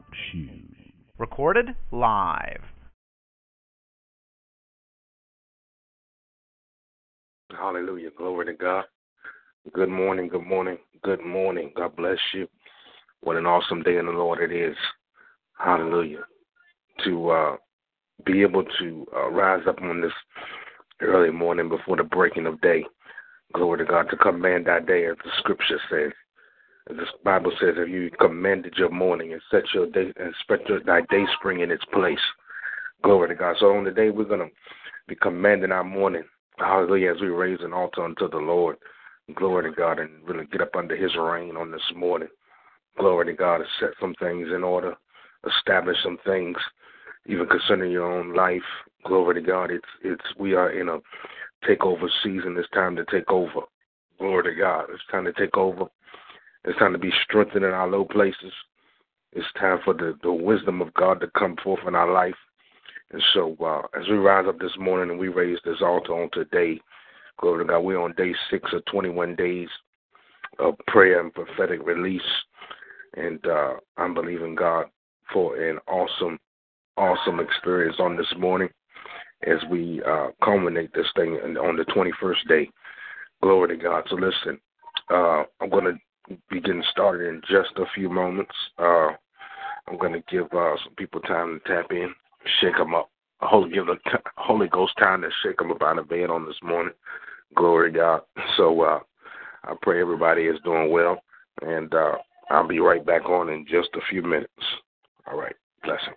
Talk shoes. Recorded live. Hallelujah. Glory to God. Good morning. Good morning. Good morning. God bless you. What an awesome day in the Lord it is. Hallelujah. To uh, be able to uh, rise up on this early morning before the breaking of day. Glory to God. To command that day, as the scripture says. The Bible says, if you commanded your morning and set your day and set your, thy day spring in its place. Glory to God. So on the day we're to be commanding our morning Hallelujah. As we raise an altar unto the Lord. Glory to God and really get up under his reign on this morning. Glory to God to set some things in order, establish some things, even concerning your own life. Glory to God. It's it's we are in a takeover season. It's time to take over. Glory to God. It's time to take over. It's time to be strengthened in our low places. It's time for the, the wisdom of God to come forth in our life. And so, uh, as we rise up this morning and we raise this altar on today, glory to God, we're on day six of 21 days of prayer and prophetic release. And uh, I'm believing God for an awesome, awesome experience on this morning as we uh, culminate this thing on the 21st day. Glory to God. So, listen, uh, I'm going to be getting started in just a few moments. Uh, I'm going to give uh, some people time to tap in shake them up. Holy, give the Holy Ghost time to shake them up out of bed on this morning. Glory to God. So uh, I pray everybody is doing well, and uh, I'll be right back on in just a few minutes. All right. Blessings.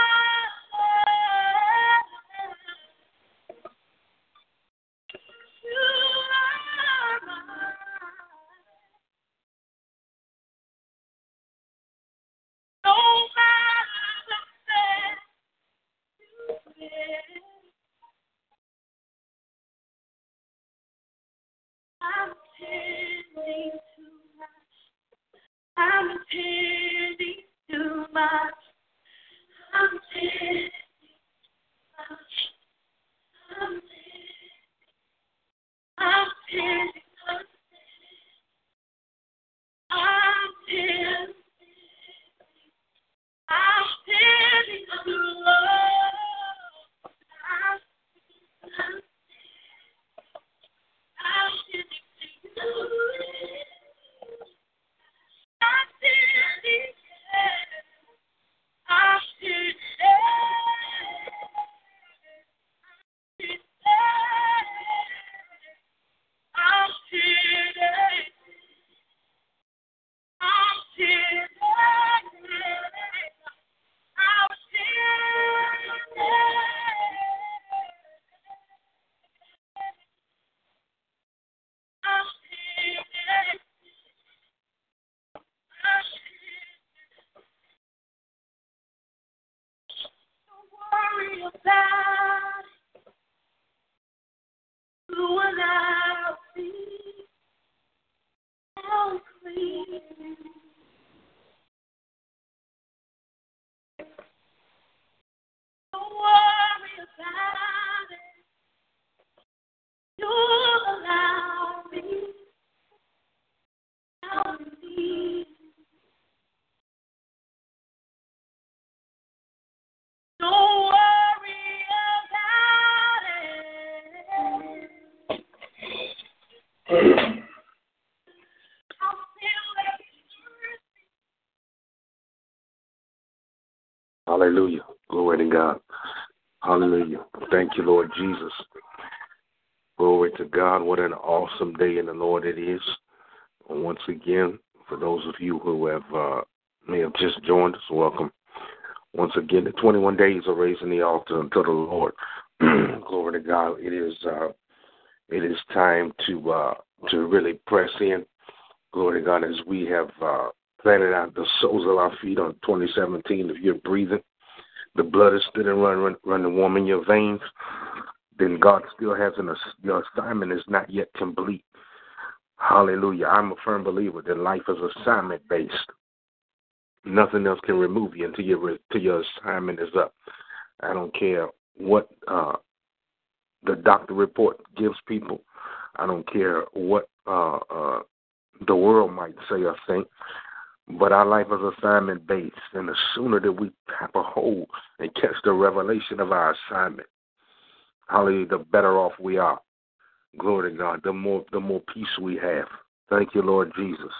pity to my Hallelujah. Glory to God. Hallelujah. Thank you, Lord Jesus. Glory to God. What an awesome day in the Lord it is. Once again, for those of you who have uh, may have just joined us, welcome. Once again, the 21 days of raising the altar unto the Lord. Glory to God. It is uh, it is time to uh, to really press in. Glory to God as we have uh, planted out the soles of our feet on 2017. If you're breathing, the blood is still run, run, running warm in your veins, then God still has an your assignment is not yet complete. Hallelujah. I'm a firm believer that life is assignment based. Nothing else can remove you until your until your assignment is up. I don't care what uh, the doctor report gives people. I don't care what uh, uh, the world might say or think. But our life is assignment based, and the sooner that we tap a hold and catch the revelation of our assignment, hallelujah, the better off we are. Glory to God. The more the more peace we have. Thank you, Lord Jesus.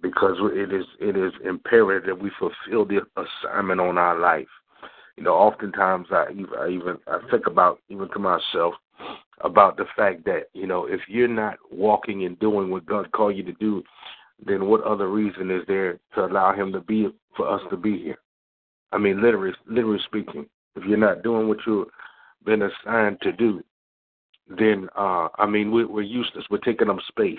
Because it is it is imperative that we fulfill the assignment on our life. You know, oftentimes I even I even I think about even to myself about the fact that you know if you're not walking and doing what God called you to do, then what other reason is there to allow Him to be for us to be here? I mean, literally, literally speaking, if you're not doing what you've been assigned to do, then uh, I mean we, we're useless. We're taking up space.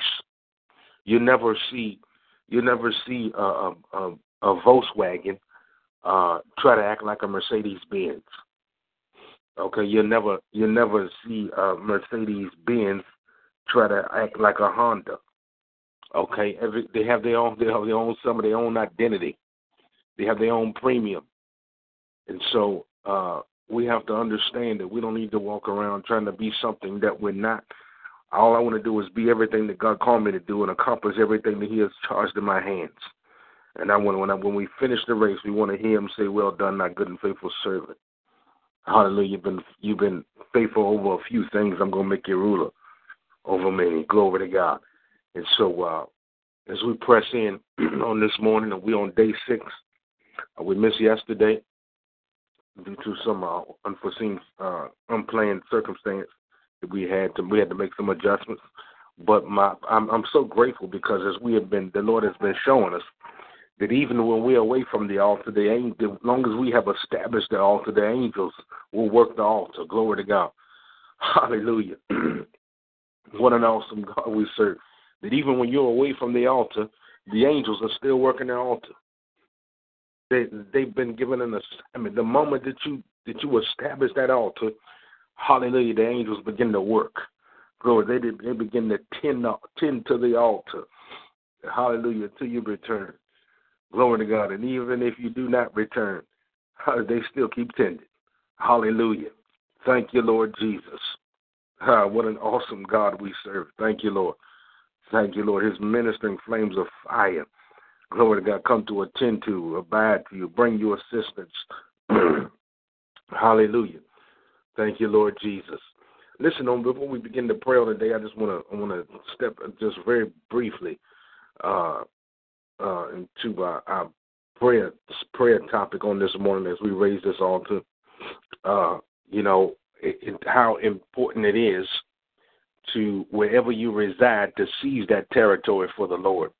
You never see, you never see a, a, a, a Volkswagen uh, try to act like a Mercedes Benz. Okay, you never you never see a Mercedes Benz try to act like a Honda. Okay, Every, they have their own they have their own some of their own identity. They have their own premium, and so uh, we have to understand that we don't need to walk around trying to be something that we're not. All I want to do is be everything that God called me to do and accomplish everything that He has charged in my hands. And I want when I, when we finish the race, we want to hear Him say, "Well done, my good and faithful servant." Hallelujah. You've been you've been faithful over a few things. I'm gonna make you ruler over many. Glory to God. And so uh as we press in on this morning and we're on day six, uh, we missed yesterday due to some uh, unforeseen uh unplanned circumstance that we had to we had to make some adjustments. But my I'm I'm so grateful because as we have been the Lord has been showing us that even when we're away from the altar, the angel, as long as we have established the altar, the angels will work the altar. Glory to God. Hallelujah. what an awesome God we serve. That even when you're away from the altar, the angels are still working the altar. They they've been given an assignment. The moment that you that you establish that altar, hallelujah, the angels begin to work. Glory, they they begin to tend tend to the altar. Hallelujah, till you return. Glory to God. And even if you do not return, they still keep tending. Hallelujah. Thank you, Lord Jesus. Ah, what an awesome God we serve. Thank you, Lord. Thank you, Lord. His ministering flames of fire. Glory to God. Come to attend to, abide to you, bring you assistance. Hallelujah. Thank you, Lord Jesus. Listen, on before we begin to pray on today, I just want to I want to step just very briefly uh, uh, into our, our prayer prayer topic on this morning as we raise this altar. Uh, you know it, it, how important it is to wherever you reside to seize that territory for the Lord.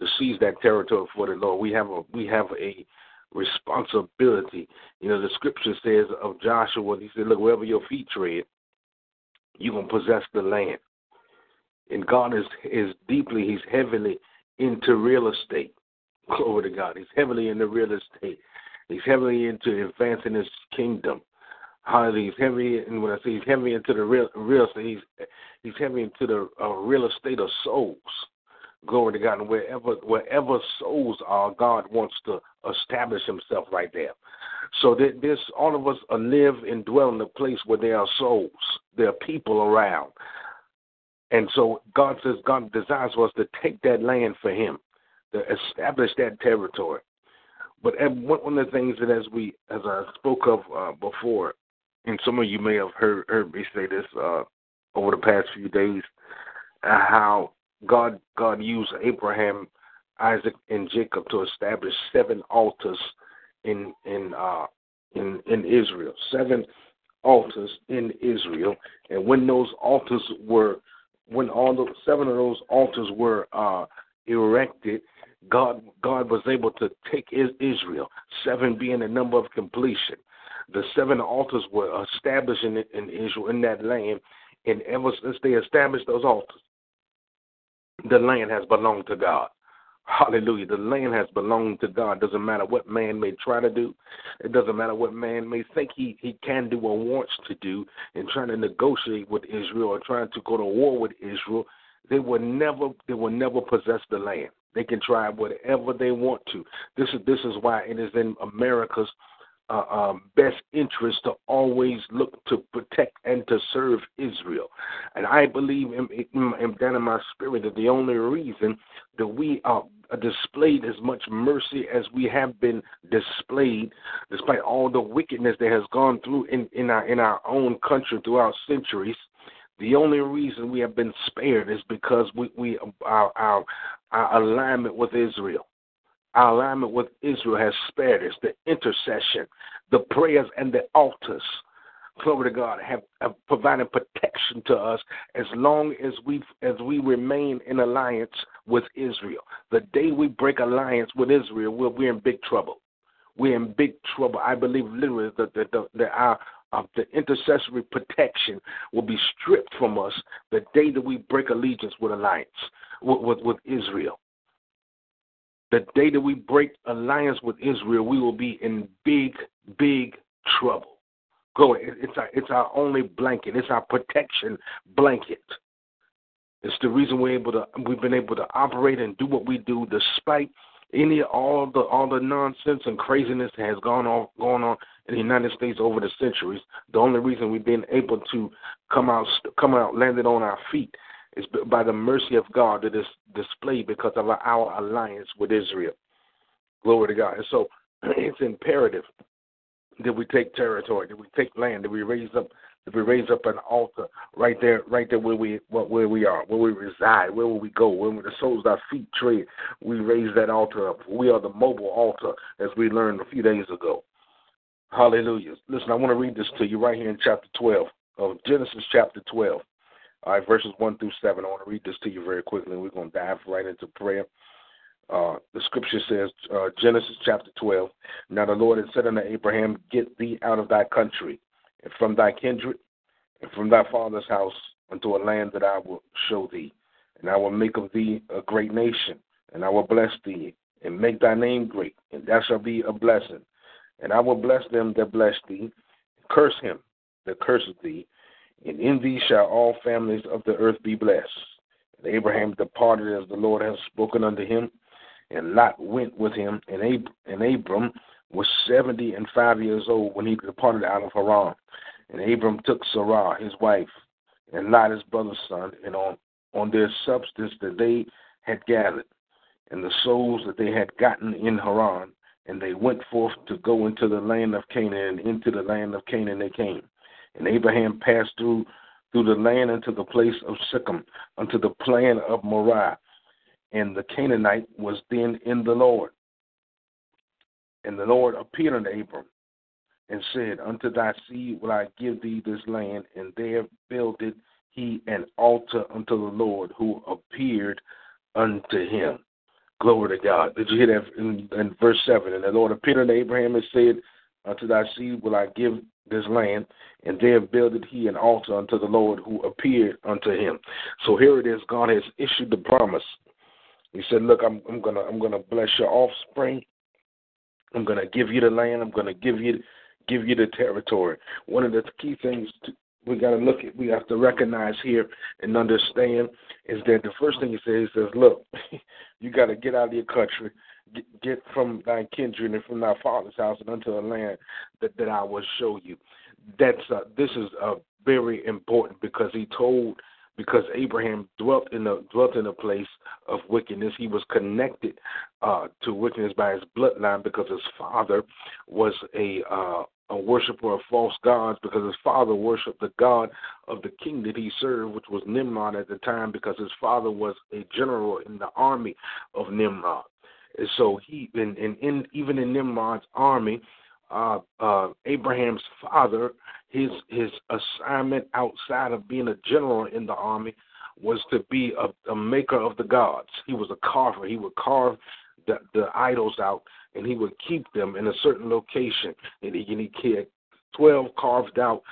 To seize that territory for the Lord, we have a we have a responsibility. You know, the scripture says of Joshua, he said, "Look, wherever your feet tread, you gonna possess the land." And God is is deeply, He's heavily into real estate. Glory to God. He's heavily into real estate. He's heavily into advancing his kingdom. Hallelujah. He's heavy, and when I say he's heavy into the real real estate, he's he's heavy into the uh, real estate of souls. Glory to God. And wherever wherever souls are, God wants to establish Himself right there. So that this all of us are live and dwell in a place where there are souls, there are people around. And so God says God desires for us to take that land for him, to establish that territory. But one of the things that as we as I spoke of uh, before, and some of you may have heard heard me say this uh, over the past few days, uh, how God God used Abraham, Isaac, and Jacob to establish seven altars in in uh, in in Israel. Seven altars in Israel, and when those altars were when all the seven of those altars were uh, erected, God God was able to take Israel, seven being the number of completion. The seven altars were established in, in Israel in that land, and ever since they established those altars, the land has belonged to God. Hallelujah. The land has belonged to God. Doesn't matter what man may try to do. It doesn't matter what man may think he, he can do or wants to do in trying to negotiate with Israel or trying to go to war with Israel. They will never they will never possess the land. They can try whatever they want to. This is this is why it is in America's uh, um, best interest to always look to protect and to serve Israel. And I believe in, in, in, down in my spirit that the only reason that we are displayed as much mercy as we have been displayed, despite all the wickedness that has gone through in, in our in our own country throughout centuries. The only reason we have been spared is because we, we our, our our alignment with Israel. Our alignment with Israel has spared us. The intercession, the prayers, and the altars, glory to God, have, have provided protection to us as long as we as we remain in alliance with Israel. The day we break alliance with Israel, we're, we're in big trouble. We're in big trouble. I believe literally that, that, that, that our uh, the intercessory protection will be stripped from us the day that we break allegiance with alliance with, with, with Israel. The day that we break alliance with Israel, we will be in big, big trouble. Go, it's our, it's our only blanket. It's our protection blanket. It's the reason we're able to we've been able to operate and do what we do despite any all the all the nonsense and craziness that has gone on going on in the United States over the centuries. The only reason we've been able to come out come out landed on our feet is by the mercy of God that is displayed because of our alliance with Israel. Glory to God. And so it's imperative that we take territory, that we take land, that we raise up that we raise up an altar right there, right there where we where we are, where we reside, where will we go, where the soles of our feet tread, we raise that altar up. We are the mobile altar, as we learned a few days ago. Hallelujah. Listen, I want to read this to you right here in chapter 12 of Genesis chapter 12. All right, verses 1 through 7. I want to read this to you very quickly, and we're going to dive right into prayer. Uh, the scripture says, uh, Genesis chapter 12, Now the Lord had said unto Abraham, Get thee out of thy country, and from thy kindred, and from thy father's house, unto a land that I will show thee. And I will make of thee a great nation, and I will bless thee, and make thy name great, and thou shalt be a blessing. And I will bless them that bless thee, curse him that curses thee, and in thee shall all families of the earth be blessed. And Abraham departed as the Lord had spoken unto him, and Lot went with him, and, Ab- and Abram was seventy and five years old when he departed out of Haran. And Abram took Sarah, his wife, and Lot, his brother's son, and on, on their substance that they had gathered, and the souls that they had gotten in Haran, and they went forth to go into the land of Canaan, and into the land of Canaan they came. And Abraham passed through through the land unto the place of Shechem, unto the plain of Moriah. And the Canaanite was then in the Lord. And the Lord appeared unto Abram and said, Unto thy seed will I give thee this land, and there builded he an altar unto the Lord who appeared unto him. Glory to God. Did you hear that in, in verse 7? And the Lord appeared unto Abraham and said, Unto thy seed will I give this land, and there builded he an altar unto the Lord who appeared unto him. So here it is, God has issued the promise. He said, Look, I'm, I'm gonna I'm gonna bless your offspring. I'm gonna give you the land, I'm gonna give you give you the territory. One of the key things to, we got to look at, we have to recognize here and understand is that the first thing he says, he says, look, you got to get out of your country, get, get from thy kindred and from thy father's house and unto a land that, that I will show you. That's uh, this is a very important because he told because Abraham dwelt in a dwelt in a place of wickedness. He was connected uh, to wickedness by his bloodline because his father was a uh, a worshiper of false gods because his father worshipped the god of the king that he served, which was Nimrod at the time, because his father was a general in the army of Nimrod. And so he, in, in, in even in Nimrod's army, uh, uh, Abraham's father, his his assignment outside of being a general in the army was to be a, a maker of the gods. He was a carver. He would carve the, idols out and he would keep them in a certain location. And he, and he had 12 carved out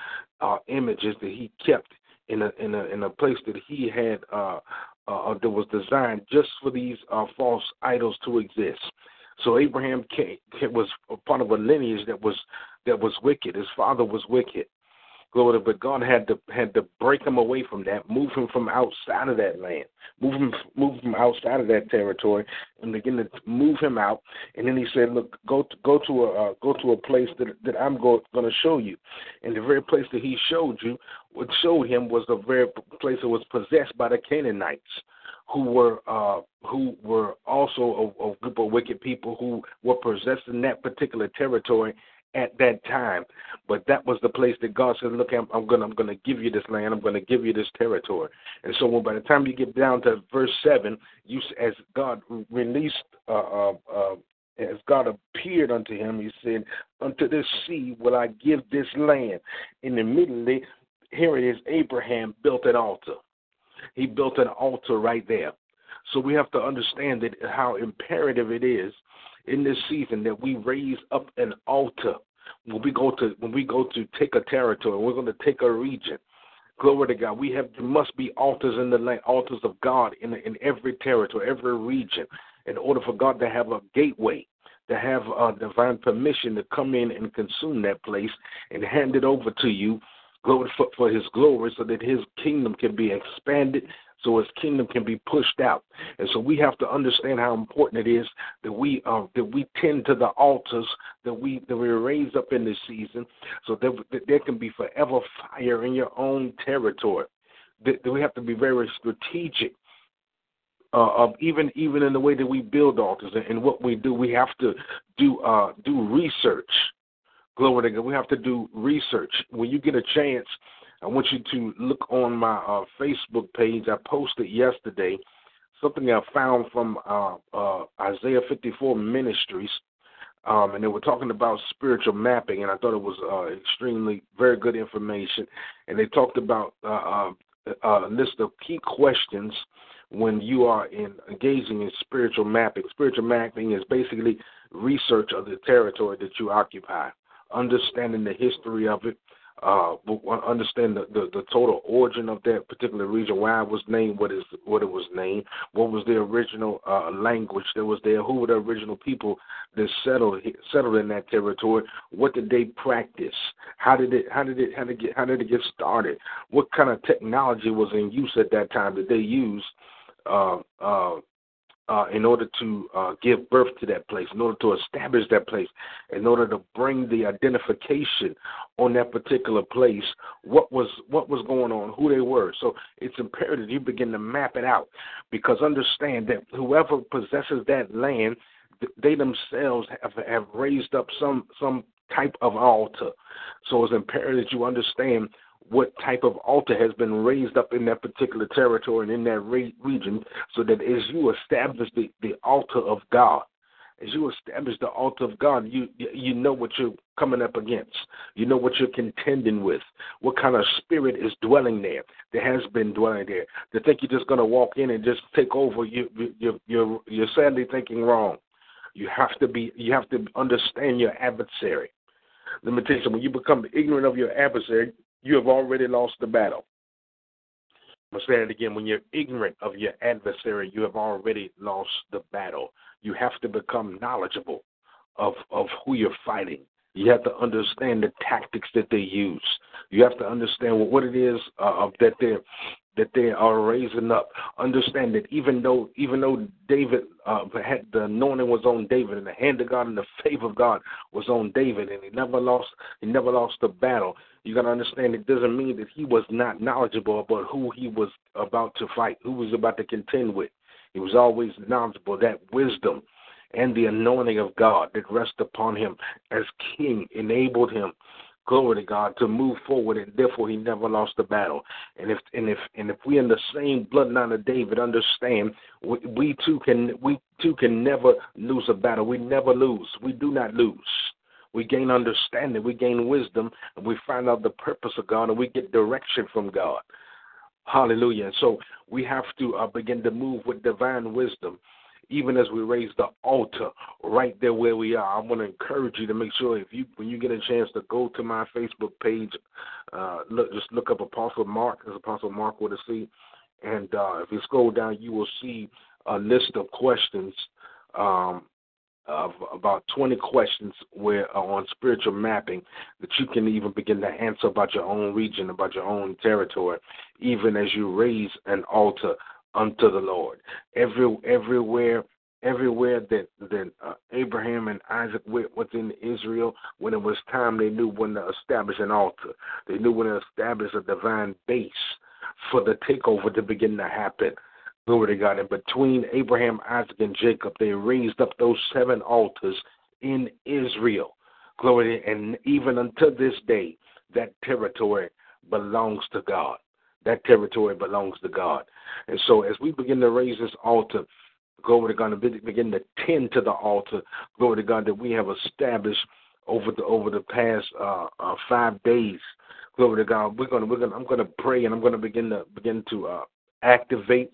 uh, images that he kept in a, in a, in a place that he had uh, uh, that was designed just for these uh, false idols to exist. So Abraham came, was part of a lineage that was that was wicked. His father was wicked, Glory, but God had to had to break him away from that, move him from outside of that land, move him move him outside of that territory, and begin to move him out. And then he said, "Look, go to, go to a uh, go to a place that that I'm go, going to show you." And the very place that he showed you, what showed him was the very place that was possessed by the Canaanites who were uh, who were also a, a, group of wicked people who were possessed in that particular territory at that time. But that was the place that God said, "Look, I'm, I'm gonna I'm gonna give you this land. I'm gonna give you this territory." And so, when by the time you get down to verse seven, you as God released. Uh, uh, uh, as God appeared unto him, he said, Unto this sea will I give this land. And immediately, here it is Abraham built an altar. He built an altar right there. So we have to understand that how imperative it is in this season that we raise up an altar when we go to when we go to take a territory, we're going to take a region. Glory to God. We have there must be altars in the land, altars of God in in every territory, every region, in order for God to have a gateway, to have a divine permission to come in and consume that place and hand it over to you, glory for, for His glory, so that His kingdom can be expanded so his kingdom can be pushed out. And so we have to understand how important it is that we uh, that we tend to the altars that we that we raise up in this season, so that, that there can be forever fire in your own territory. That, that we have to be very strategic. Uh, even even in the way that we build altars and, and what we do, we have to do uh, do research. Glory to God. We have to do research. When you get a chance, I want you to look on my uh, Facebook page. I posted yesterday something I found from uh, uh, Isaiah 54 Ministries, um, and they were talking about spiritual mapping, and I thought it was uh, extremely very good information. And they talked about uh, uh, a list of key questions when you are in engaging in spiritual mapping. Spiritual mapping is basically research of the territory that you occupy, understanding the history of it, uh, understand the, the, the total origin of that particular region, why it was named what is what it was named, what was the original uh, language that was there, who were the original people that settled settled in that territory, what did they practice, how did it how did it how did it get how did it get started, what kind of technology was in use at that time that they used uh, uh, uh, in order to uh, give birth to that place, in order to establish that place, in order to bring the identification on that particular place, what was what was going on, who they were. So it's imperative you begin to map it out, because understand that whoever possesses that land, they themselves have, have raised up some some type of altar. So it's imperative that you understand what type of altar has been raised up in that particular territory and in that re- region, so that as you establish the, the altar of God, as you establish the altar of God, you you know what you're coming up against. You know what you're contending with. What kind of spirit is dwelling there? That has been dwelling there. To think you're just going to walk in and just take over, you you you're you're sadly thinking wrong. You have to be. You have to understand your adversary. Something. When you become ignorant of your adversary, you have already lost the battle. I'm going to say it again. When you're ignorant of your adversary, you have already lost the battle. You have to become knowledgeable of, of who you're fighting. You have to understand the tactics that they use. You have to understand what, what it is uh, that they're that they are raising up. Understand that even though even though David uh, had the anointing was on David and the hand of God and the favor of God was on David and he never lost he never lost the battle. You gotta understand it doesn't mean that he was not knowledgeable about who he was about to fight, who was about to contend with. He was always knowledgeable. That wisdom and the anointing of God that rested upon him as king enabled him glory to God, to move forward, and therefore he never lost the battle. And if and if and if we in the same bloodline of David, understand we, we too can we too can never lose a battle. We never lose. We do not lose. We gain understanding, we gain wisdom, and we find out the purpose of God, and we get direction from God. Hallelujah. And so we have to uh, begin to move with divine wisdom even as we raise the altar right there where we are. I want to encourage you to make sure if you when you get a chance to go to my Facebook page, uh, look just look up Apostle Marc as Apostle Marc with a C, and uh, if you scroll down, you will see a list of questions. Um, of about 20 questions where uh, on spiritual mapping that you can even begin to answer about your own region, about your own territory, even as you raise an altar unto the Lord. Every everywhere everywhere that that uh, Abraham and Isaac went within Israel, when it was time, they knew when to establish an altar. They knew when to establish a divine base for the takeover to begin to happen. Glory to God. And between Abraham, Isaac, and Jacob, they raised up those seven altars in Israel. Glory. And even until this day, that territory belongs to God. That territory belongs to God. And so as we begin to raise this altar, glory to God, and begin to tend to the altar, glory to God, that we have established over the over the past uh, uh, five days. Glory to God. We're gonna we're gonna I'm gonna pray and I'm gonna begin to begin to uh, activate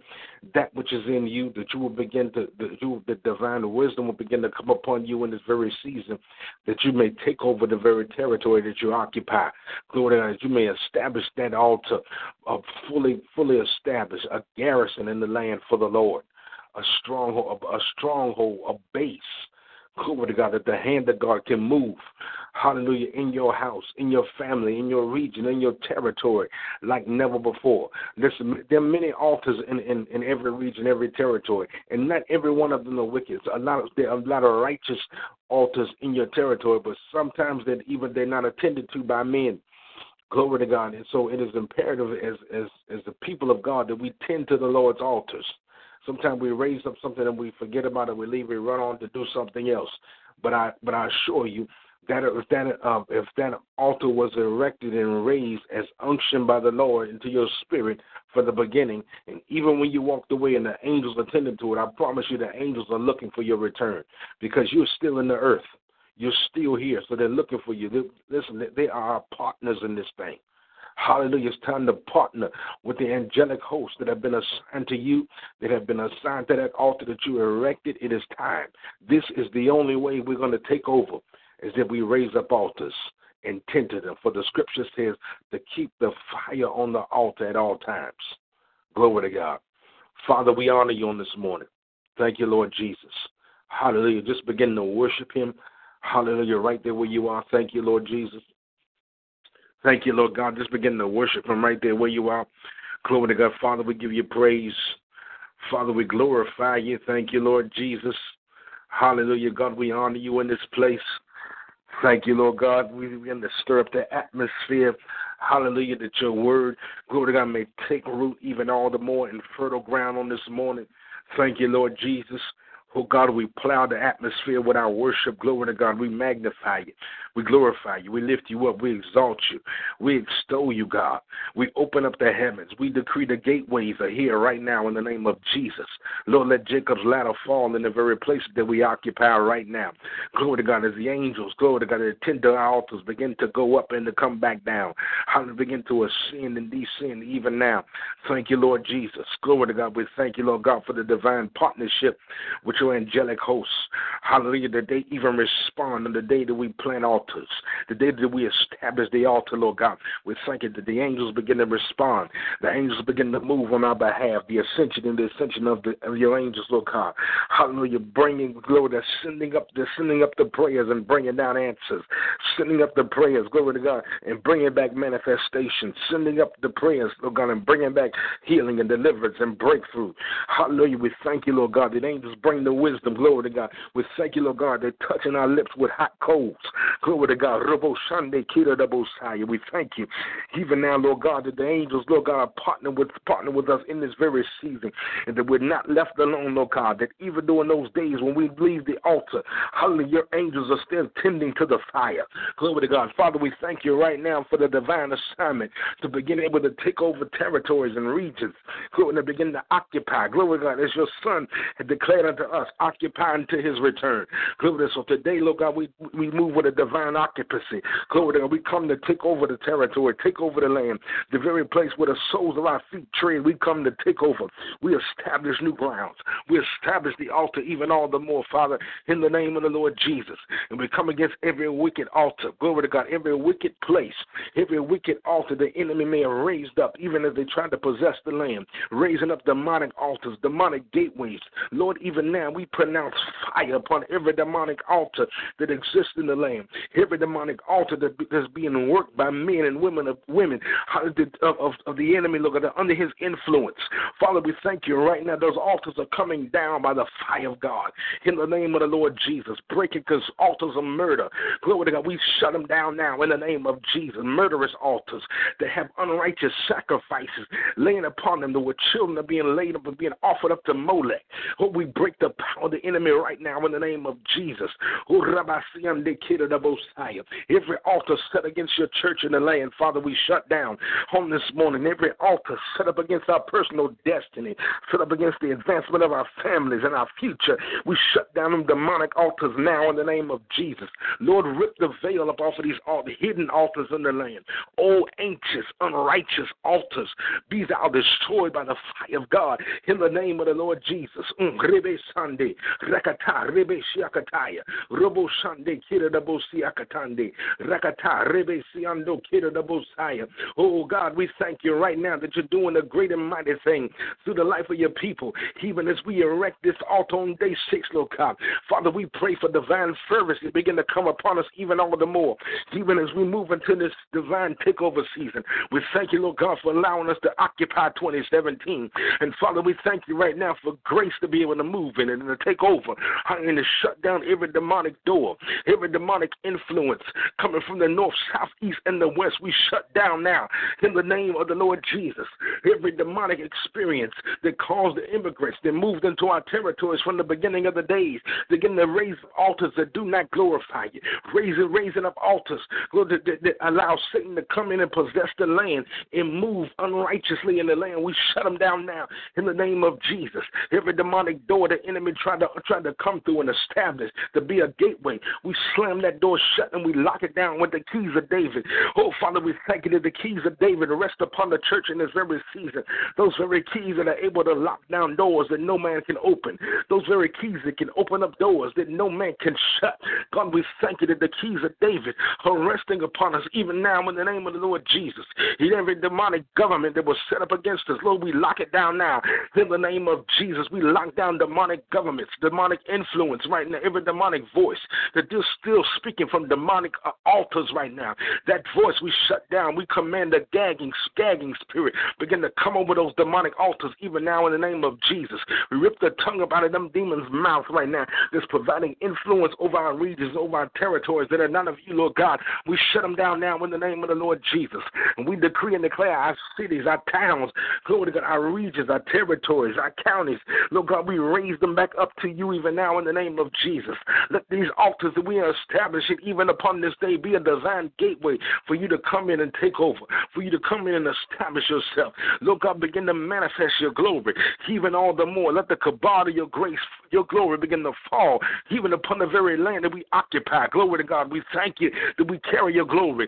that which is in you, that you will begin to, that you, the divine wisdom will begin to come upon you in this very season, that you may take over the very territory that you occupy. Glory to God, that you may establish that altar, uh, fully, fully establish a garrison in the land for the Lord, a stronghold, a stronghold, a base Glory to God, that the hand of God can move. Hallelujah. In your house, in your family, in your region, in your territory, like never before. Listen, there are many altars in, in, in every region, every territory, and not every one of them are wicked. A lot of there are a lot of righteous altars in your territory, but sometimes that even they're not attended to by men. Glory to God. And so it is imperative as as as the people of God that we tend to the Lord's altars. Sometimes we raise up something and we forget about it. We leave We run on to do something else. But I, but I assure you that if that uh, if that altar was erected and raised as unction by the Lord into your spirit for the beginning, and even when you walked away and the angels attended to it, I promise you the angels are looking for your return because you're still in the earth. You're still here, so they're looking for you. They, listen, they are our partners in this thing. Hallelujah. It's time to partner with the angelic hosts that have been assigned to you, that have been assigned to that altar that you erected. It is time. This is the only way we're going to take over, is that we raise up altars and tend to them. For the scripture says to keep the fire on the altar at all times. Glory to God. Father, we honor you on this morning. Thank you, Lord Jesus. Hallelujah. Just begin to worship him. Hallelujah. Right there where you are. Thank you, Lord Jesus. Thank you, Lord God. Just begin to worship Him right there where you are. Glory to God. Father, we give you praise. Father, we glorify you. Thank you, Lord Jesus. Hallelujah. God, we honor you in this place. Thank you, Lord God. We begin to stir up the atmosphere. Hallelujah. That your word, glory to God, may take root even all the more in fertile ground on this morning. Thank you, Lord Jesus. Oh God, we plow the atmosphere with our worship. Glory to God. We magnify you. We glorify you. We lift you up. We exalt you. We extol you, God. We open up the heavens. We decree the gateways are here right now in the name of Jesus. Lord, let Jacob's ladder fall in the very place that we occupy right now. Glory to God. As the angels, glory to God, the tender altars begin to go up and to come back down. To begin to ascend and descend even now. Thank you, Lord Jesus. Glory to God. We thank you, Lord God, for the divine partnership with your angelic hosts. Hallelujah. That they even respond on the day that we plant our altars. The day that we establish the altar, Lord God, we thank you that the angels begin to respond. The angels begin to move on our behalf. The ascension and the ascension of, the, of your angels, Lord God. Hallelujah. Bringing glory, they're sending up, they're sending up the prayers and bringing down answers. Sending up the prayers, glory to God, and bringing back manifestation. Sending up the prayers, Lord God, and bringing back healing and deliverance and breakthrough. Hallelujah. We thank you, Lord God, that angels bring the wisdom, glory to God. We thank you, Lord God, they're touching our lips with hot coals. Glory to God. Robo Shande Kira We thank you. Even now, Lord God, that the angels, Lord God, partner with partner with us in this very season. And that we're not left alone, Lord God. That even during those days when we leave the altar, hallelujah, your angels are still tending to the fire. Glory to God. Father, we thank you right now for the divine assignment to begin able to take over territories and regions. Glory to begin to occupy. Glory to God. As your son had declared unto us, occupy until his return. Glory to. So today, Lord God, we, we move with a divine occupancy. Glory to God. We come to take over the territory, take over the land, the very place where the soles of our feet tread. We come to take over. We establish new grounds. We establish the altar even all the more, Father, in the name of the Lord Jesus. And we come against every wicked altar. Glory to God. Every wicked place, every wicked altar the enemy may have raised up, even as they tried to possess the land, raising up demonic altars, demonic gateways. Lord, even now we pronounce fire upon every demonic altar that exists in the land, every demonic altar that is being worked by men and women of women of, of, of the enemy, look at under his influence. Father, we thank you right now. Those altars are coming down by the fire of God. In the name of the Lord Jesus, breaking because altars of murder. Glory to God. We shut them down now in the name of Jesus. Murderous altars that have unrighteous sacrifices laying upon them, where children are being laid up and being offered up to Molech. Oh, we break the power of the enemy right now in the name of Jesus. Oh, Every altar set against your church in the land, Father, we shut down on this morning. Every altar set up against our personal destiny, set up against the advancement of our families and our future. We shut down them demonic altars now in the name of Jesus. Lord, rip the veil up off of these the hidden altars in the land. All anxious, unrighteous altars, be thou destroyed by the fire of God in the name of the Lord Jesus. Mm, rebe sande, rakata, rebe shiakataya, robo shande, kiradabo siakatande, rakata, rebe siando, kiradabo saya. Oh God, we thank you right now that you're doing a great and mighty thing through the life of your people, even as we erect this altar on day six, Lord God. Father, we pray for divine fervency to begin to come upon us even all the more, even as we move into this divine takeover season. We thank you, Lord God, for allowing us to occupy 2017. And Father, we thank you right now for grace to be able to move in it and to take over and to shut down every demonic door, every demonic influence coming from the north, south, east, and the west. We shut down now in the name of the Lord Jesus. Every demonic experience that caused the immigrants that moved into our territories from the beginning of the days, begin to raise altars that do not glorify you, raising, raising up altars Lord, that, that, that allow Satan to come in and possess the land and move unrighteously in the land. We shut them down now in the name of Jesus. Every demonic door the enemy tried to tried to come through and establish to be a gateway, we slam that door shut and we lock it down with the keys of David. Oh, Father, we thank you that the keys of David rest upon the church in this very season. Those very keys that are able to lock down doors that no man can open. Those very keys that can open up doors that no man can shut. God, we thank you that the keys of David are resting upon us even now in the name of the Lord Jesus. Every demonic government that was set up against us, Lord, we lock it down now. In the name of Jesus, we lock down demonic governments, demonic influence right now, every demonic voice that is still speaking from demonic uh, altars right now. That voice we shut down. We command the gagging, gagging spirit begin to come over those demonic altars even now in the name of Jesus. We rip the tongue up out of them demons' mouth right now that's providing influence over our regions, over our territories that are none of you, Lord God. We shut them down now in the name of the Lord Jesus. And we decree and declare our cities, our towns, glory to God, our regions, our territories, our counties. Lord God, we raise them back up to you even now in the name of Jesus. Let these altars that we are establishing even upon this day be a divine gateway for you to come in and take over, for you to come in and establish yourself. Lord God, begin to manifest your glory even all the more. Let the kabod of your grace, your glory begin to fall even upon the very land that we occupy. Glory to God. We thank you that we carry your glory.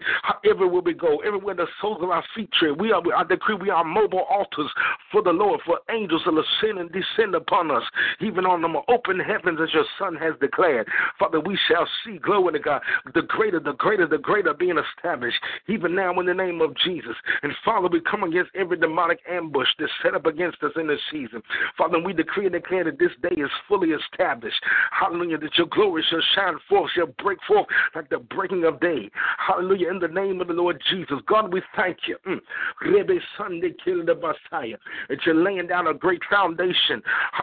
Everywhere we go, everywhere the soles of our feet tread, we are, I decree we are mobile altars for the Lord, for angels to ascend and descend upon us, even on the open heavens as your Son has declared. Father, we shall see, glory to God, the greater, the greater, the greater being established, even now in the name of Jesus. And Father, we come against every demonic ambush that's set up against us in this season. Father, we decree and declare that this day is fully established. Hallelujah, that your glory shall shine forth, shall break forth like the breaking of day. Hallelujah, in the name of the Lord Jesus. God, we thank you. Mm. Rebe Sunday, kill the Messiah. That you're laying down a great foundation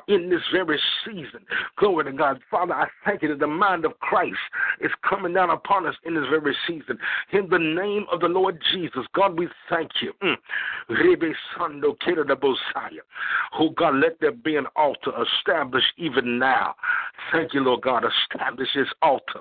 in this very season. Glory to God. Father, I thank you that the mind of Christ is coming down upon us in this very season. In the name of the Lord Jesus, God, we thank you. Mm. Messiah. Oh God, let there be an altar established even now. Thank you, Lord God. Establish this altar.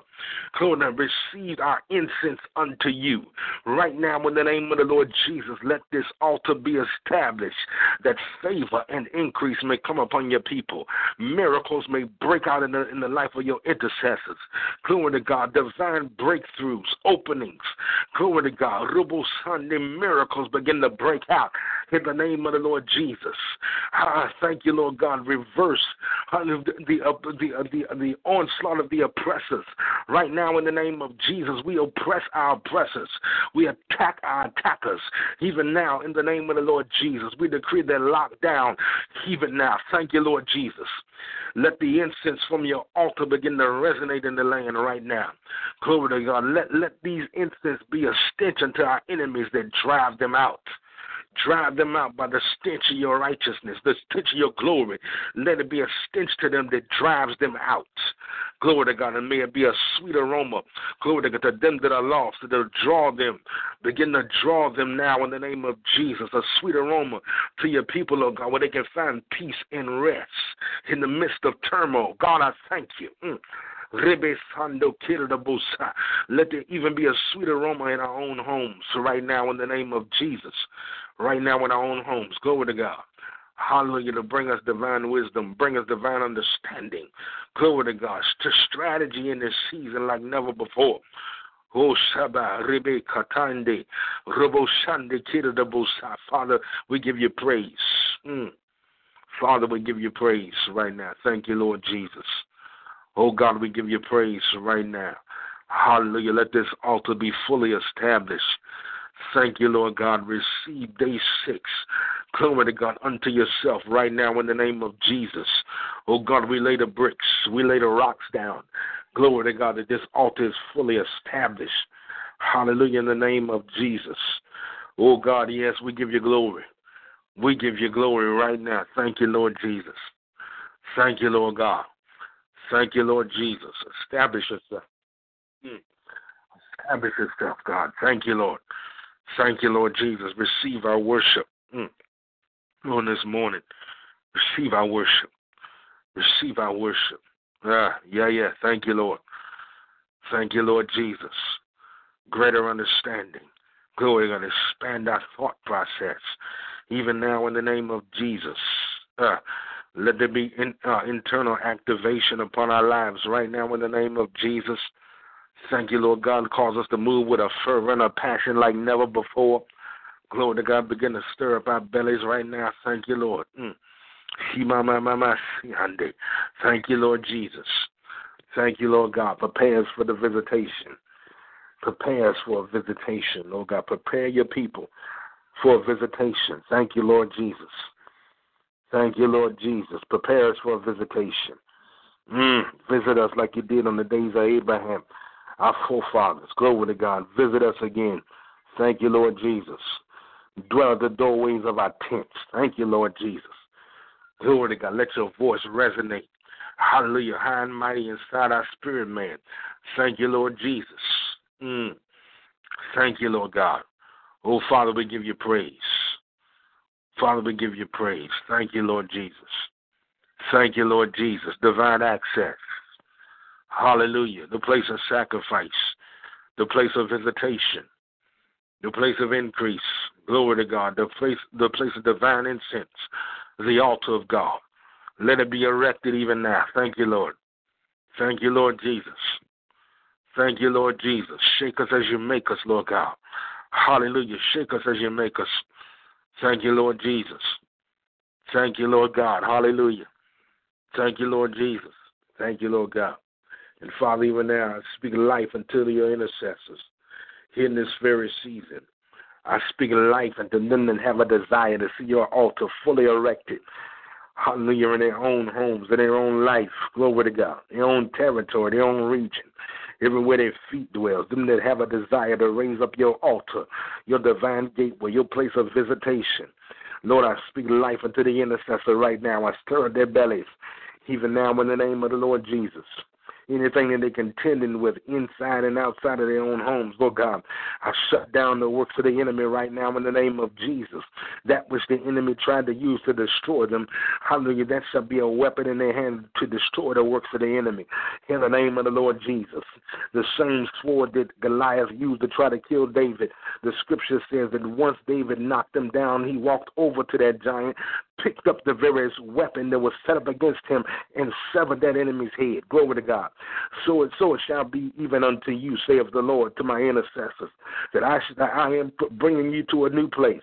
Lord, and receive our incense unto you. Right now, in the name of the Lord Jesus, let this altar be established that favor and increase may come upon your people. Miracles may break out in the, in the life of your intercessors. Glory to God. Breakthroughs, openings. Glory to God. Rubo Sunday miracles begin to break out in the name of the Lord Jesus. I thank you, Lord God. Reverse the the, uh, the, uh, the, uh, the onslaught of the oppressors. Right now, in the name of Jesus, we oppress our oppressors. We attack our attackers. Even now, in the name of the Lord Jesus, we decree they're. Even now, thank you, Lord Jesus. Let the incense from your altar begin to resonate in the land right now. Glory to God. Let, let these incense be a stench unto our enemies that drive them out. Drive them out by the stench of your righteousness, the stench of your glory. Let it be a stench to them that drives them out. Glory to God. And may it be a sweet aroma. Glory to God to them that are lost, that'll draw them. Begin to draw them now in the name of Jesus. A sweet aroma to your people, oh God, where they can find peace and rest in the midst of turmoil. God, I thank you. Mm. Rebe Sando Kirdabusa. Let there even be a sweet aroma in our own homes right now in the name of Jesus. Right now in our own homes. Glory to God. Hallelujah, to bring us divine wisdom, bring us divine understanding. Glory to God. To strategy in this season like never before. Oh, Shaba, Rebe Katande, Robo Shande Kirdabusa. Father, we give you praise. Mm. Father, we give you praise right now. Thank you, Lord Jesus. Oh God, we give you praise right now. Hallelujah. Let this altar be fully established. Thank you, Lord God. Receive day six. Glory to God unto yourself right now in the name of Jesus. Oh God, we lay the bricks, we lay the rocks down. Glory to God that this altar is fully established. Hallelujah in the name of Jesus. Oh God, yes, we give you glory. We give you glory right now. Thank you, Lord Jesus. Thank you, Lord God. Thank you, Lord Jesus. Establish yourself. Mm. Establish yourself, God. Thank you, Lord. Thank you, Lord Jesus. Receive our worship mm. on this morning. Receive our worship. Receive our worship. Ah, yeah, yeah. Thank you, Lord. Thank you, Lord Jesus. Greater understanding. Glory, going to expand our thought process. Even now, in the name of Jesus. Ah, let there be in, uh, internal activation upon our lives right now in the name of Jesus. Thank you, Lord God. Cause us to move with a fervor and a passion like never before. Glory to God. Begin to stir up our bellies right now. Thank you, Lord. Mm. Thank you, Lord Jesus. Thank you, Lord God. Prepare us for the visitation. Prepare us for a visitation, Lord God. Prepare your people for a visitation. Thank you, Lord Jesus. Thank you, Lord Jesus. Prepare us for a visitation. Mm, visit us like you did on the days of Abraham, our forefathers. Glory to God. Visit us again. Thank you, Lord Jesus. Dwell at the doorways of our tents. Thank you, Lord Jesus. Glory to God. Let your voice resonate. Hallelujah. High and mighty inside our spirit, man. Thank you, Lord Jesus. Mm. Thank you, Lord God. Oh, Father, we give you praise. Father, we give you praise. Thank you, Lord Jesus. Thank you, Lord Jesus. Divine access. Hallelujah. The place of sacrifice, the place of visitation, the place of increase. Glory to God. The place, the place of divine incense, the altar of God. Let it be erected even now. Thank you, Lord. Thank you, Lord Jesus. Thank you, Lord Jesus. Shake us as you make us, Lord God. Hallelujah. Shake us as you make us. Thank you, Lord Jesus. Thank you, Lord God. Hallelujah. Thank you, Lord Jesus. Thank you, Lord God. And Father, even now, I speak life unto your intercessors here in this very season. I speak life unto them that have a desire to see your altar fully erected. Hallelujah, in their own homes, in their own life. Glory to God. Their own territory, their own region. Everywhere their feet dwells. Them that have a desire to raise up your altar, your divine gateway, your place of visitation. Lord, I speak life unto the intercessor right now. I stir up their bellies, even now in the name of the Lord Jesus anything that they're contending with inside and outside of their own homes. Lord God, I shut down the works of the enemy right now in the name of Jesus. That which the enemy tried to use to destroy them, hallelujah, that shall be a weapon in their hand to destroy the works of the enemy. In the name of the Lord Jesus. The same sword that Goliath used to try to kill David, the scripture says that once David knocked him down, he walked over to that giant, picked up the various weapon that was set up against him, and severed that enemy's head. Glory to God. So it so it shall be even unto you, saith the Lord, to my intercessors, that I should, that I am bringing you to a new place,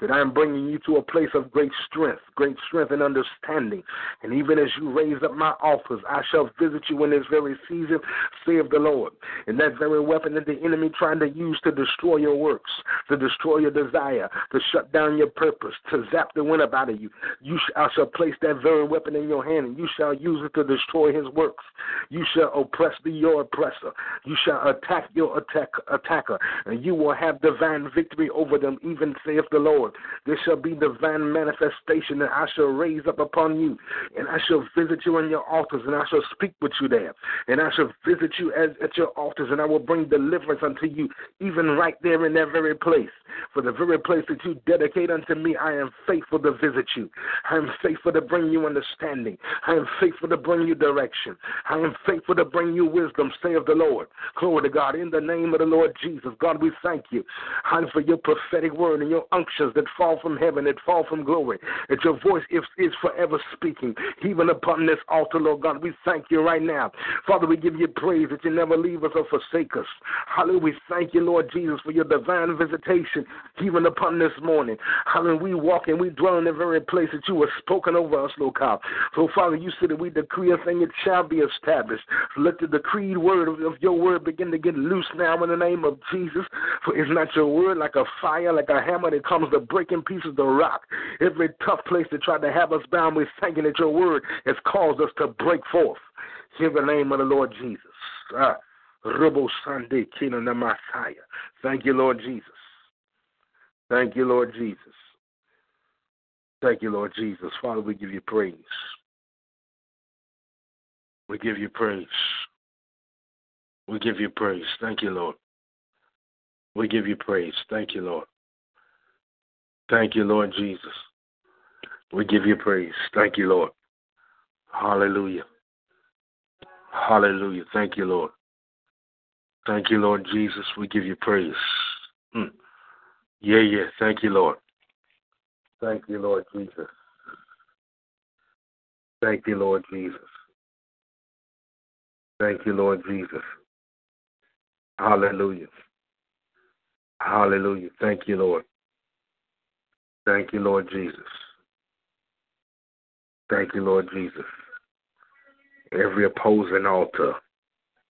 that I am bringing you to a place of great strength, great strength and understanding. And even as you raise up my offers, I shall visit you in this very season, saith the Lord. And that very weapon that the enemy trying to use to destroy your works, to destroy your desire, to shut down your purpose, to zap the wind out of you, you I shall place that very weapon in your hand, and you shall use it to destroy his works. You shall oppress the your oppressor. You shall attack your attack, attacker, and you will have divine victory over them, even saith the Lord. There shall be divine manifestation that I shall raise up upon you, and I shall visit you on your altars, and I shall speak with you there, and I shall visit you as, at your altars, and I will bring deliverance unto you, even right there in that very place. For the very place that you dedicate unto me, I am faithful to visit you. I am faithful to bring you understanding. I am faithful to bring you direction. I am faithful to bring you wisdom, saith the Lord. Glory to God. In the name of the Lord Jesus, God, we thank you. And for your prophetic word and your unctions that fall from heaven, that fall from glory, that your voice is, is forever speaking, even upon this altar, Lord God. We thank you right now. Father, we give you praise that you never leave us or forsake us. Hallelujah. We thank you, Lord Jesus, for your divine visitation, even upon this morning. Hallelujah. We walk and we dwell in the very place that you have spoken over us, Lord God. So, Father, you said that we decree a thing, it shall be established. Let the decreed word of, your word begin to get loose now in the name of Jesus. For is not your word like a fire, like a hammer that comes to break in pieces the rock? Every tough place that tried to have us bound, we're thanking that your word has caused us to break forth. In the name of the Lord Jesus. Ah. Sunday, King of the Messiah. Thank you, Lord Jesus. Thank you, Lord Jesus. Thank you, Lord Jesus. Father, we give you praise. We give you praise. We give you praise. Thank you, Lord. We give you praise. Thank you, Lord. Thank you, Lord Jesus. We give you praise. Thank you, Lord. Hallelujah. Hallelujah. Thank you, Lord. Thank you, Lord Jesus. We give you praise. Mm. Yeah, yeah. Thank you, Lord. Thank you, Lord Jesus. Thank you, Lord Jesus. Thank you, Lord Jesus. Hallelujah. Hallelujah. Thank you, Lord. Thank you, Lord Jesus. Thank you, Lord Jesus. Every opposing altar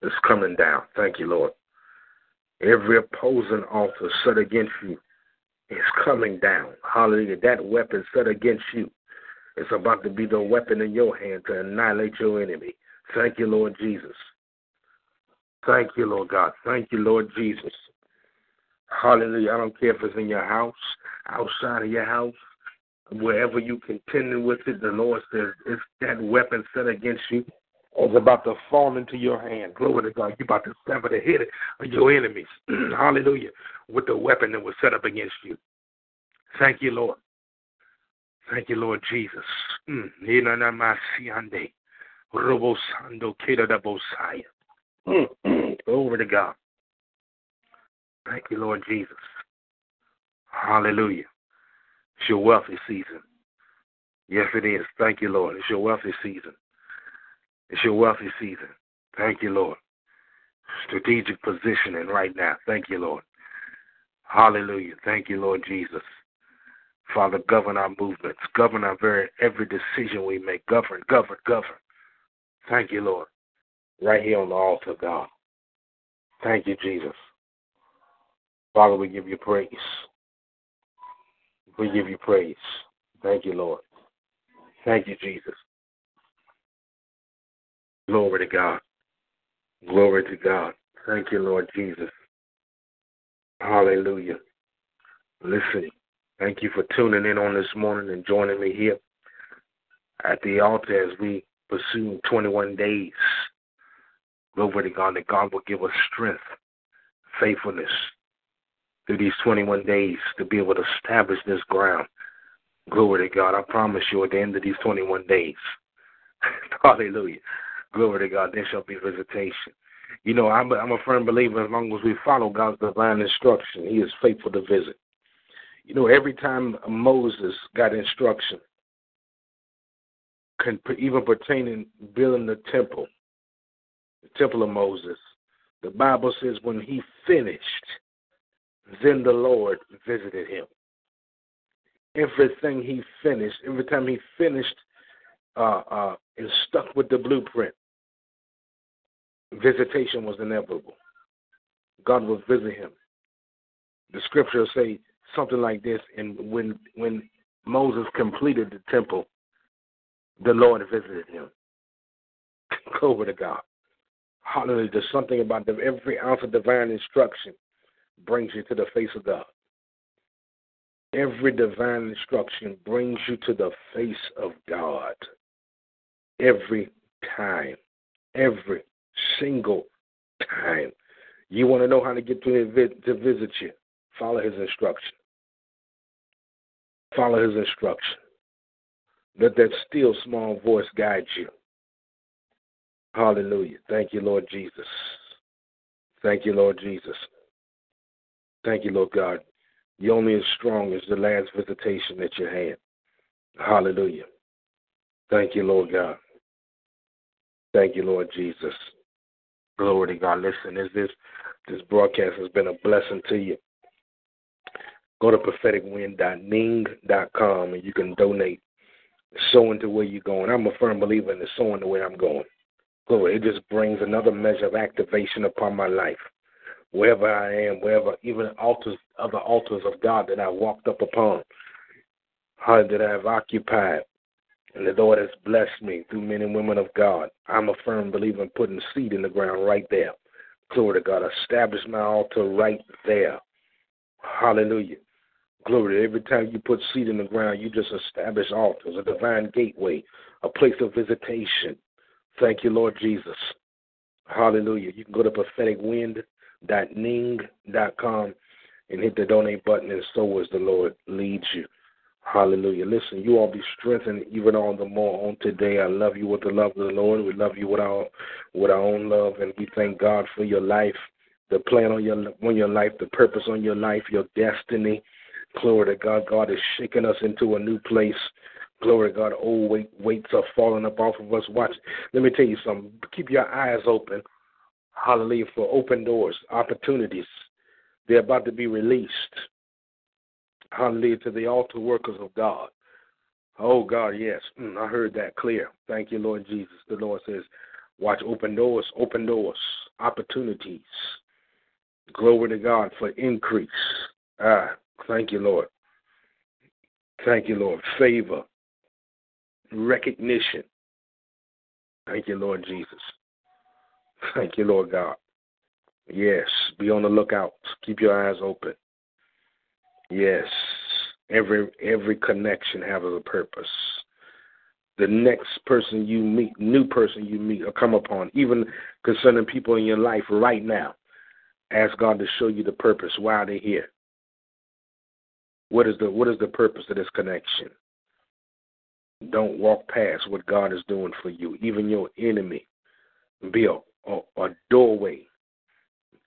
is coming down. Thank you, Lord. Every opposing altar set against you is coming down. Hallelujah. That weapon set against you is about to be the weapon in your hand to annihilate your enemy. Thank you, Lord Jesus. Thank you, Lord God. Thank you, Lord Jesus. Hallelujah. I don't care if it's in your house, outside of your house, wherever you contending with it, the Lord says it's that weapon set against you is about to fall into your hand. Glory to God. You're about to sever the head of your enemies. Hallelujah. With the weapon that was set up against you. Thank you, Lord. Thank you, Lord Jesus. Mm. Mm. Glory to God. Thank you, Lord Jesus. Hallelujah. It's your wealthy season. Yes, it is. Thank you, Lord. It's your wealthy season. It's your wealthy season. Thank you, Lord. Strategic positioning right now. Thank you, Lord. Hallelujah. Thank you, Lord Jesus. Father, govern our movements. Govern our very every decision we make. Govern, govern, govern. Thank you, Lord. right here on the altar, God. Thank you, Jesus. Father, we give you praise. We give you praise. Thank you, Lord. Thank you, Jesus. Glory to God. Glory to God. Thank you, Lord Jesus. Hallelujah. Listen, thank you for tuning in on this morning and joining me here at the altar as we pursue 21 days. Glory to God that God will give us strength, faithfulness through these 21 days to be able to establish this ground. Glory to God. I promise you at the end of these 21 days, hallelujah. Glory to God, there shall be visitation. You know, I'm, I'm a firm believer as long as we follow God's divine instruction, He is faithful to visit. You know, every time Moses got instruction, even pertaining building the temple, the temple of Moses, the Bible says when he finished, then the Lord visited him. Everything he finished, every time he finished uh, uh, and stuck with the blueprint, visitation was inevitable. God would visit him. The scriptures say something like this, and when when Moses completed the temple, the Lord visited him. Glory to God. Hallelujah. There's something about the, every ounce of divine instruction brings you to the face of God. Every divine instruction brings you to the face of God. Every time. Every single time. You want to know how to get to, to visit you? Follow his instruction. Follow his instruction. Let that still small voice guide you. Hallelujah. Thank you, Lord Jesus. Thank you, Lord Jesus. Thank you, Lord God. You're only as strong as the last visitation that you had. Hallelujah. Thank you, Lord God. Thank you, Lord Jesus. Glory to God. Listen, is this this broadcast has been a blessing to you. Go to propheticwind.ning.com and you can donate, sowing to where you're going. I'm a firm believer in the sowing the way I'm going. Glory. It just brings another measure of activation upon my life. Wherever I am, wherever, even altars, other altars of God that I walked up upon, how that I have occupied, and the Lord has blessed me through men and women of God. I'm a firm believer in putting seed in the ground right there. Glory to God. Establish my altar right there. Hallelujah. Glory. Every time you put seed in the ground, you just establish altars, a divine gateway, a place of visitation. Thank you, Lord Jesus. Hallelujah. You can go to propheticwind.ning.com and hit the donate button and so as the Lord leads you. Hallelujah. Listen, you all be strengthened even on the more on today. I love you with the love of the Lord. We love you with our with our own love and we thank God for your life, the plan on your on your life, the purpose on your life, your destiny. Glory to God. God is shaking us into a new place. Glory to God. Old weight, weights are falling up off of us. Watch. Let me tell you something. Keep your eyes open. Hallelujah. For open doors, opportunities. They're about to be released. Hallelujah to the altar workers of God. Oh God, yes. Mm, I heard that clear. Thank you, Lord Jesus. The Lord says, watch open doors, open doors, opportunities. Glory to God for increase. Ah, thank you, Lord. Thank you, Lord. Favor, recognition. Thank you, Lord Jesus. Thank you, Lord God. Yes, be on the lookout. Keep your eyes open. Yes, every every connection has a purpose. The next person you meet, new person you meet or come upon, even concerning people in your life right now, ask God to show you the purpose. Why are they here? What is the what is the purpose of this connection? Don't walk past what God is doing for you. Even your enemy be a, a, a doorway.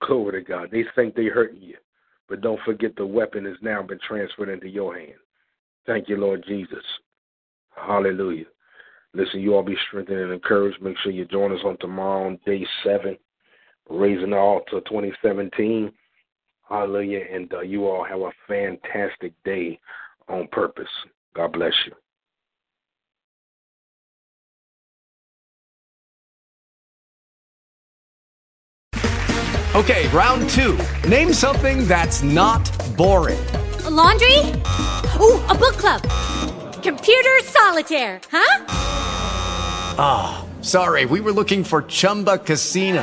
Glory to God. They think they hurting you. But don't forget the weapon has now been transferred into your hand. Thank you, Lord Jesus. Hallelujah. Listen, you all be strengthened and encouraged. Make sure you join us on tomorrow on day seven, Raising the Altar 2017. Hallelujah. And uh, you all have a fantastic day on purpose. God bless you. Okay, round two. Name something that's not boring. A laundry? Ooh, a book club. Computer solitaire, huh? Ah, oh, sorry, we were looking for Chumba Casino.